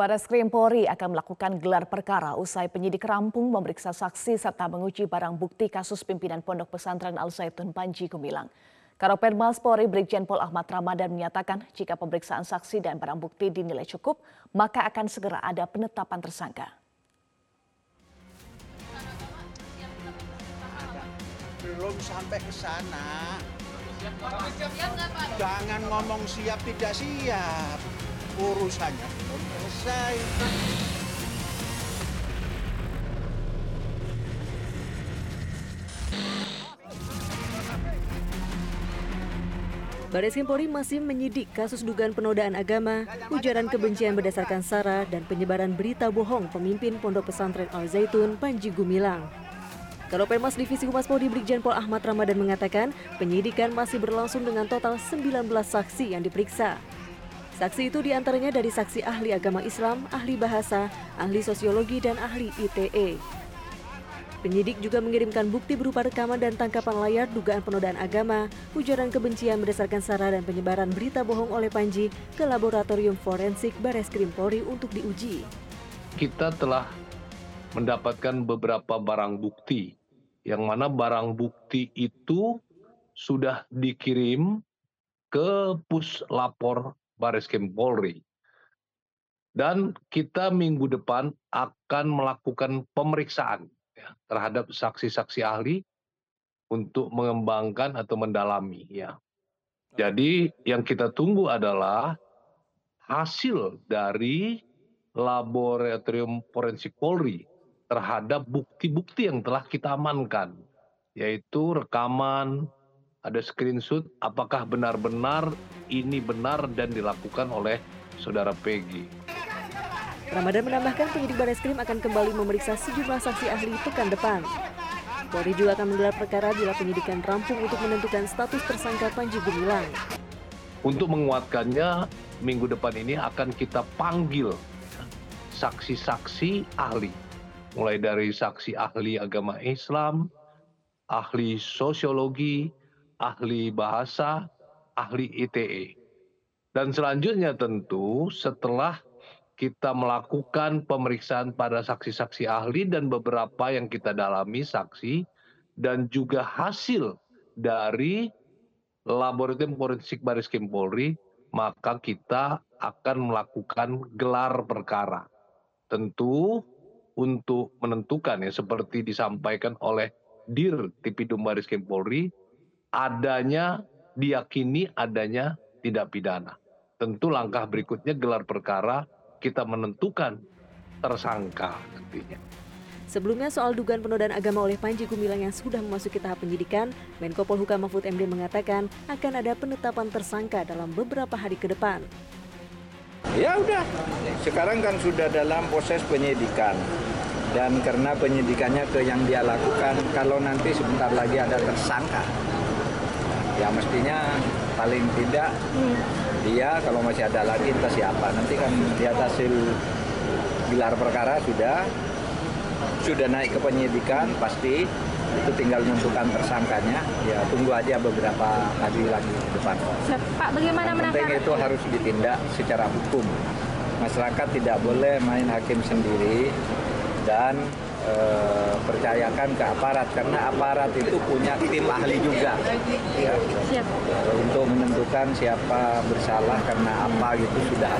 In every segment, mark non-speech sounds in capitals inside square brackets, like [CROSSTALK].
Baris Krim Polri akan melakukan gelar perkara usai penyidik rampung memeriksa saksi serta menguji barang bukti kasus pimpinan Pondok Pesantren Al Zaitun Panji Gumilang. Karopenmas Polri Brigjen Pol Ahmad Ramadan menyatakan jika pemeriksaan saksi dan barang bukti dinilai cukup, maka akan segera ada penetapan tersangka. Belum sampai ke sana. Jangan ngomong siap tidak siap urusannya belum selesai. Baris Krim Polri masih menyidik kasus dugaan penodaan agama, ujaran kebencian berdasarkan SARA, dan penyebaran berita bohong pemimpin Pondok Pesantren Al Zaitun Panji Gumilang. Karopenmas Divisi Humas Polri Brigjen Pol Ahmad Ramadan mengatakan penyidikan masih berlangsung dengan total 19 saksi yang diperiksa. Saksi itu di antaranya dari saksi ahli agama Islam, ahli bahasa, ahli sosiologi, dan ahli ITE. Penyidik juga mengirimkan bukti berupa rekaman dan tangkapan layar dugaan penodaan agama, ujaran kebencian berdasarkan sara dan penyebaran berita bohong oleh Panji ke Laboratorium Forensik Bares Krim Polri untuk diuji. Kita telah mendapatkan beberapa barang bukti, yang mana barang bukti itu sudah dikirim ke puslapor Baris Krim Polri. Dan kita minggu depan akan melakukan pemeriksaan ya, terhadap saksi-saksi ahli untuk mengembangkan atau mendalami ya. Jadi yang kita tunggu adalah hasil dari laboratorium forensik Polri terhadap bukti-bukti yang telah kita amankan, yaitu rekaman, ada screenshot apakah benar-benar ini benar dan dilakukan oleh saudara Peggy. Ramadan menambahkan penyidik Bareskrim akan kembali memeriksa sejumlah saksi ahli pekan depan. Polri juga akan menggelar perkara bila penyidikan rampung untuk menentukan status tersangka Panji Gumilang. Untuk menguatkannya, minggu depan ini akan kita panggil saksi-saksi ahli. Mulai dari saksi ahli agama Islam, ahli sosiologi, ahli bahasa, ahli ITE. Dan selanjutnya tentu setelah kita melakukan pemeriksaan pada saksi-saksi ahli dan beberapa yang kita dalami saksi dan juga hasil dari laboratorium forensik Baris Krim Polri, maka kita akan melakukan gelar perkara. Tentu untuk menentukan ya seperti disampaikan oleh Dir Tipidum Baris Krim Polri, adanya diyakini adanya tidak pidana. Tentu langkah berikutnya gelar perkara kita menentukan tersangka nantinya. Sebelumnya soal dugaan penodaan agama oleh Panji Gumilang yang sudah memasuki tahap penyidikan, Menko Polhukam Mahfud MD mengatakan akan ada penetapan tersangka dalam beberapa hari ke depan. Ya udah, sekarang kan sudah dalam proses penyidikan dan karena penyidikannya ke yang dia lakukan, kalau nanti sebentar lagi ada tersangka, ya mestinya paling tidak hmm. dia kalau masih ada lagi entah siapa. Nanti kan lihat hasil gelar perkara sudah sudah naik ke penyidikan pasti itu tinggal menentukan tersangkanya. Ya tunggu aja beberapa hari lagi ke depan Pak bagaimana Yang penting itu harus ditindak secara hukum. Masyarakat tidak boleh main hakim sendiri dan eh, percayakan ke aparat karena aparat itu punya tim ahli juga. Ya, Siap. untuk menentukan siapa bersalah karena apa gitu sudah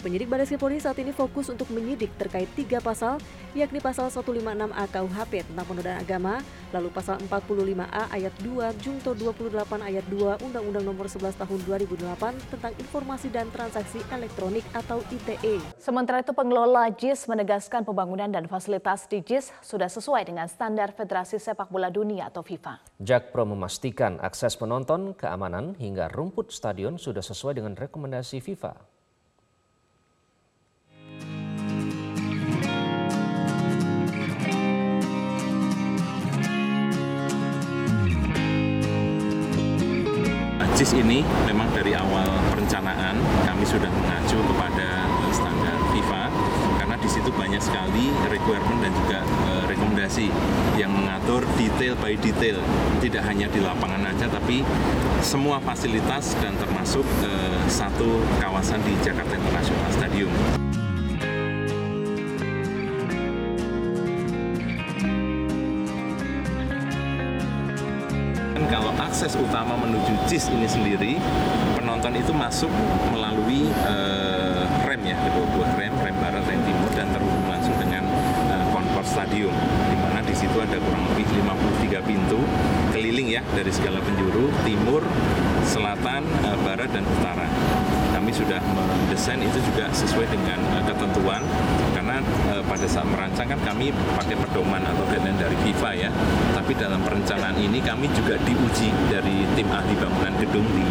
Penyidik Baris Polri saat ini fokus untuk menyidik terkait tiga pasal, yakni pasal 156A KUHP tentang penodaan agama, lalu pasal 45A ayat 2 Jungto 28 ayat 2 Undang-Undang Nomor 11 Tahun 2008 tentang Informasi dan Transaksi Elektronik atau ITE. Sementara itu pengelola JIS menegaskan pembangunan dan fasilitas di JIS sudah sesuai dengan standar Federasi Sepak Bola Dunia atau FIFA. Jakpro memastikan akses penonton, keamanan hingga rumput stadion sudah sesuai dengan rekomendasi FIFA. JIS ini memang dari awal perencanaan kami sudah mengacu kepada standar FIFA karena di situ banyak sekali requirement dan juga uh, rekomendasi yang mengatur detail by detail, tidak hanya di lapangan aja, tapi semua fasilitas dan termasuk uh, satu kawasan di Jakarta International Stadium. Akses utama menuju JIS ini sendiri penonton itu masuk melalui uh, rem ya kedua buah rem rem barat rem timur dan terhubung langsung dengan uh, concourse stadium di mana di situ ada kurang lebih 53 pintu keliling ya dari segala penjuru timur selatan uh, barat dan utara. Kami sudah mendesain itu juga sesuai dengan uh, ketentuan. Karena uh, pada saat merancang kan kami pakai pedoman atau guideline dari FIFA ya. Tapi dalam perencanaan ini kami juga diuji dari tim ahli bangunan gedung di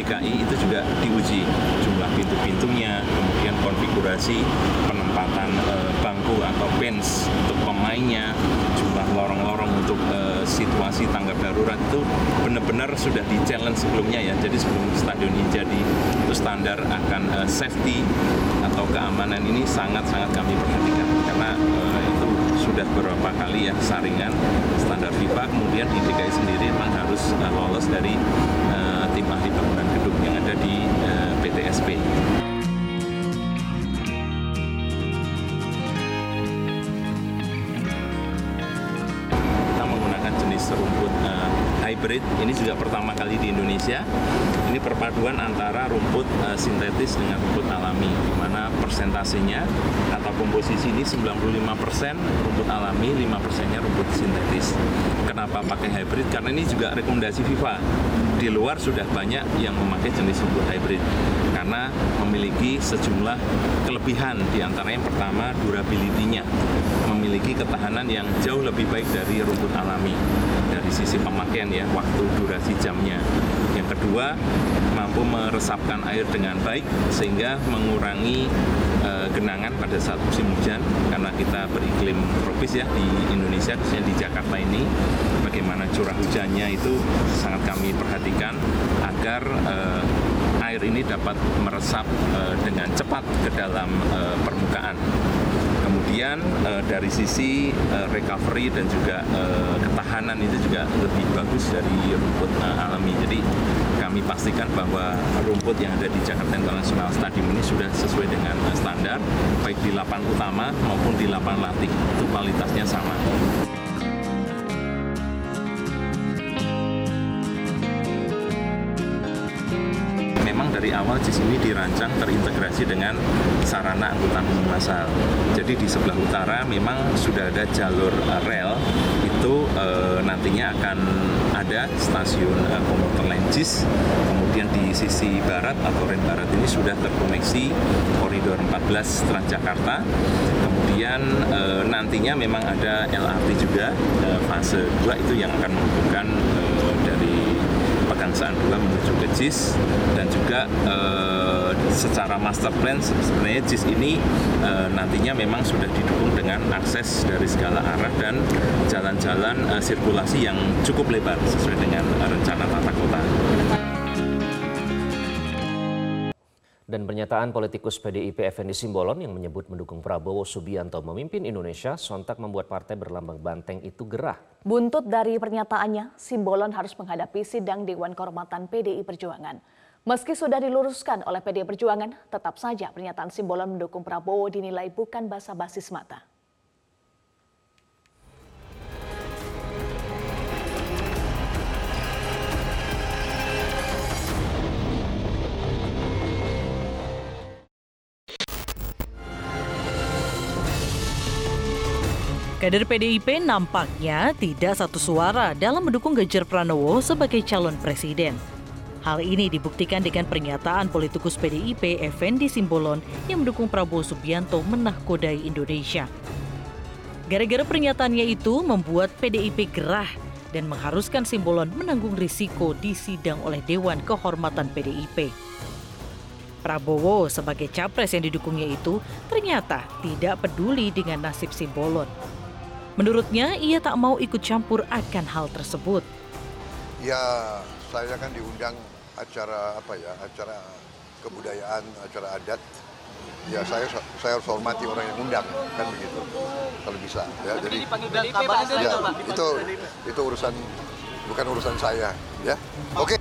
DKI itu juga diuji jumlah pintu-pintunya kemudian konfigurasi penempatan uh, bangku atau bench untuk pemainnya jumlah lorong-lorong untuk uh, situasi tangga darurat itu benar-benar sudah di challenge sebelumnya ya. Jadi sebelum stadion ini jadi itu standar akan uh, safety atau keamanan ini sangat-sangat kami perhatikan. Karena uh, itu sudah beberapa kali ya saringan standar FIFA. Kemudian di DKI sendiri memang harus uh, lolos dari uh, tim ahli bangunan gedung yang ada di uh, PTSP. Rumput uh, hybrid ini juga pertama kali di Indonesia. Ini perpaduan antara rumput uh, sintetis dengan rumput alami, di mana persentasenya atau komposisi ini 95% rumput alami, 5%-nya rumput sintetis. Kenapa pakai hybrid? Karena ini juga rekomendasi FIFA. Di luar sudah banyak yang memakai jenis rumput hybrid. Karena memiliki sejumlah kelebihan di antara yang pertama durability-nya. Memiliki ketahanan yang jauh lebih baik dari rumput alami dari sisi pemakaian ya waktu durasi jamnya. Yang kedua mampu meresapkan air dengan baik sehingga mengurangi e, genangan pada saat musim hujan karena kita beriklim tropis ya di Indonesia khususnya di Jakarta ini. Bagaimana curah hujannya itu sangat kami perhatikan agar e, air ini dapat meresap e, dengan cepat ke dalam e, permukaan kemudian uh, dari sisi uh, recovery dan juga uh, ketahanan itu juga lebih bagus dari rumput uh, alami. Jadi kami pastikan bahwa rumput yang ada di Jakarta International Stadium ini sudah sesuai dengan standar, baik di lapangan utama maupun di lapangan latih. Itu kualitasnya sama. Dari awal JIS ini dirancang terintegrasi dengan sarana angkutan umum massal. Jadi di sebelah utara memang sudah ada jalur uh, rel itu uh, nantinya akan ada stasiun uh, komuter lain JIS. Kemudian di sisi barat atau rel barat ini sudah terkoneksi koridor 14 Transjakarta. Kemudian nantinya memang ada LRT juga fase 2 itu yang akan menghubungkan Pegangsaan 2 menuju ke JIS dan juga eh, secara master plan sebenarnya JIS ini eh, nantinya memang sudah didukung dengan akses dari segala arah dan jalan-jalan eh, sirkulasi yang cukup lebar sesuai dengan rencana tata kota. Dan pernyataan politikus PDIP Effendi Simbolon yang menyebut mendukung Prabowo Subianto memimpin Indonesia sontak membuat partai berlambang banteng itu gerah. Buntut dari pernyataannya, Simbolon harus menghadapi sidang Dewan Kehormatan PDI Perjuangan. Meski sudah diluruskan oleh PDI Perjuangan, tetap saja pernyataan Simbolon mendukung Prabowo dinilai bukan basa-basi semata. Kader PDIP nampaknya tidak satu suara dalam mendukung Ganjar Pranowo sebagai calon presiden. Hal ini dibuktikan dengan pernyataan politikus PDIP Effendi Simbolon yang mendukung Prabowo Subianto menahkodai Indonesia. Gara-gara pernyataannya itu membuat PDIP gerah dan mengharuskan Simbolon menanggung risiko disidang oleh Dewan Kehormatan PDIP. Prabowo sebagai capres yang didukungnya itu ternyata tidak peduli dengan nasib Simbolon. Menurutnya, ia tak mau ikut campur akan hal tersebut. Ya, saya kan diundang acara apa ya, acara kebudayaan, acara adat. Ya saya saya harus hormati orang yang undang kan begitu kalau bisa ya. Jadi ya, itu itu urusan bukan urusan saya ya. Oke.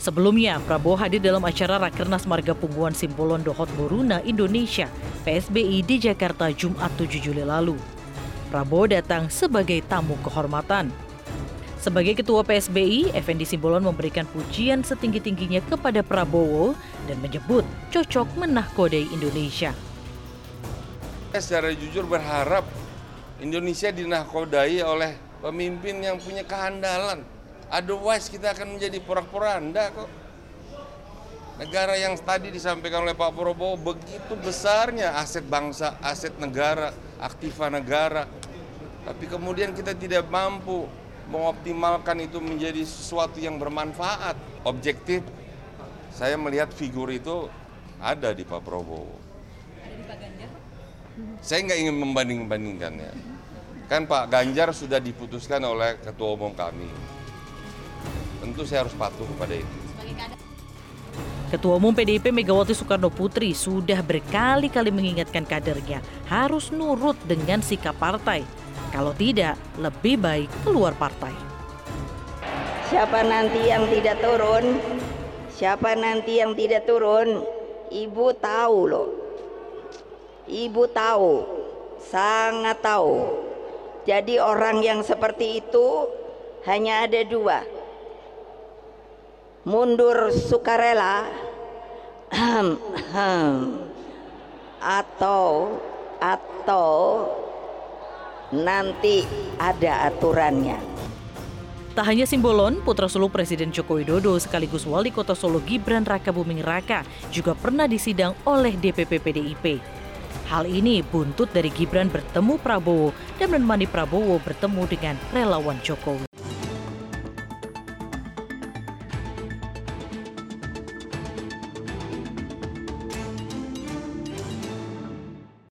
Sebelumnya, Prabowo hadir dalam acara Rakernas Marga Pungguan Simbolon Dohot Boruna Indonesia PSBI di Jakarta Jumat 7 Juli lalu. Prabowo datang sebagai tamu kehormatan. Sebagai Ketua PSBI, Effendi Simbolon memberikan pujian setinggi-tingginya kepada Prabowo dan menyebut cocok menahkodai Indonesia. Saya secara jujur berharap Indonesia dinahkodai oleh pemimpin yang punya kehandalan. Otherwise kita akan menjadi porak-poranda kok. Negara yang tadi disampaikan oleh Pak Prabowo begitu besarnya aset bangsa, aset negara, aktiva negara. Tapi kemudian kita tidak mampu mengoptimalkan itu menjadi sesuatu yang bermanfaat. Objektif, saya melihat figur itu ada di Pak Prabowo. Saya nggak ingin membanding-bandingkannya. Kan Pak Ganjar sudah diputuskan oleh Ketua Umum kami tentu saya harus patuh kepada itu. Ketua Umum PDIP Megawati Soekarno Putri sudah berkali-kali mengingatkan kadernya harus nurut dengan sikap partai. Kalau tidak, lebih baik keluar partai. Siapa nanti yang tidak turun? Siapa nanti yang tidak turun? Ibu tahu loh. Ibu tahu, sangat tahu. Jadi orang yang seperti itu hanya ada dua mundur sukarela [CLEARS THROAT] atau atau nanti ada aturannya. Tak hanya Simbolon, putra sulung Presiden Joko Widodo sekaligus wali kota Solo Gibran Raka Buming Raka juga pernah disidang oleh DPP PDIP. Hal ini buntut dari Gibran bertemu Prabowo dan menemani Prabowo bertemu dengan relawan Jokowi.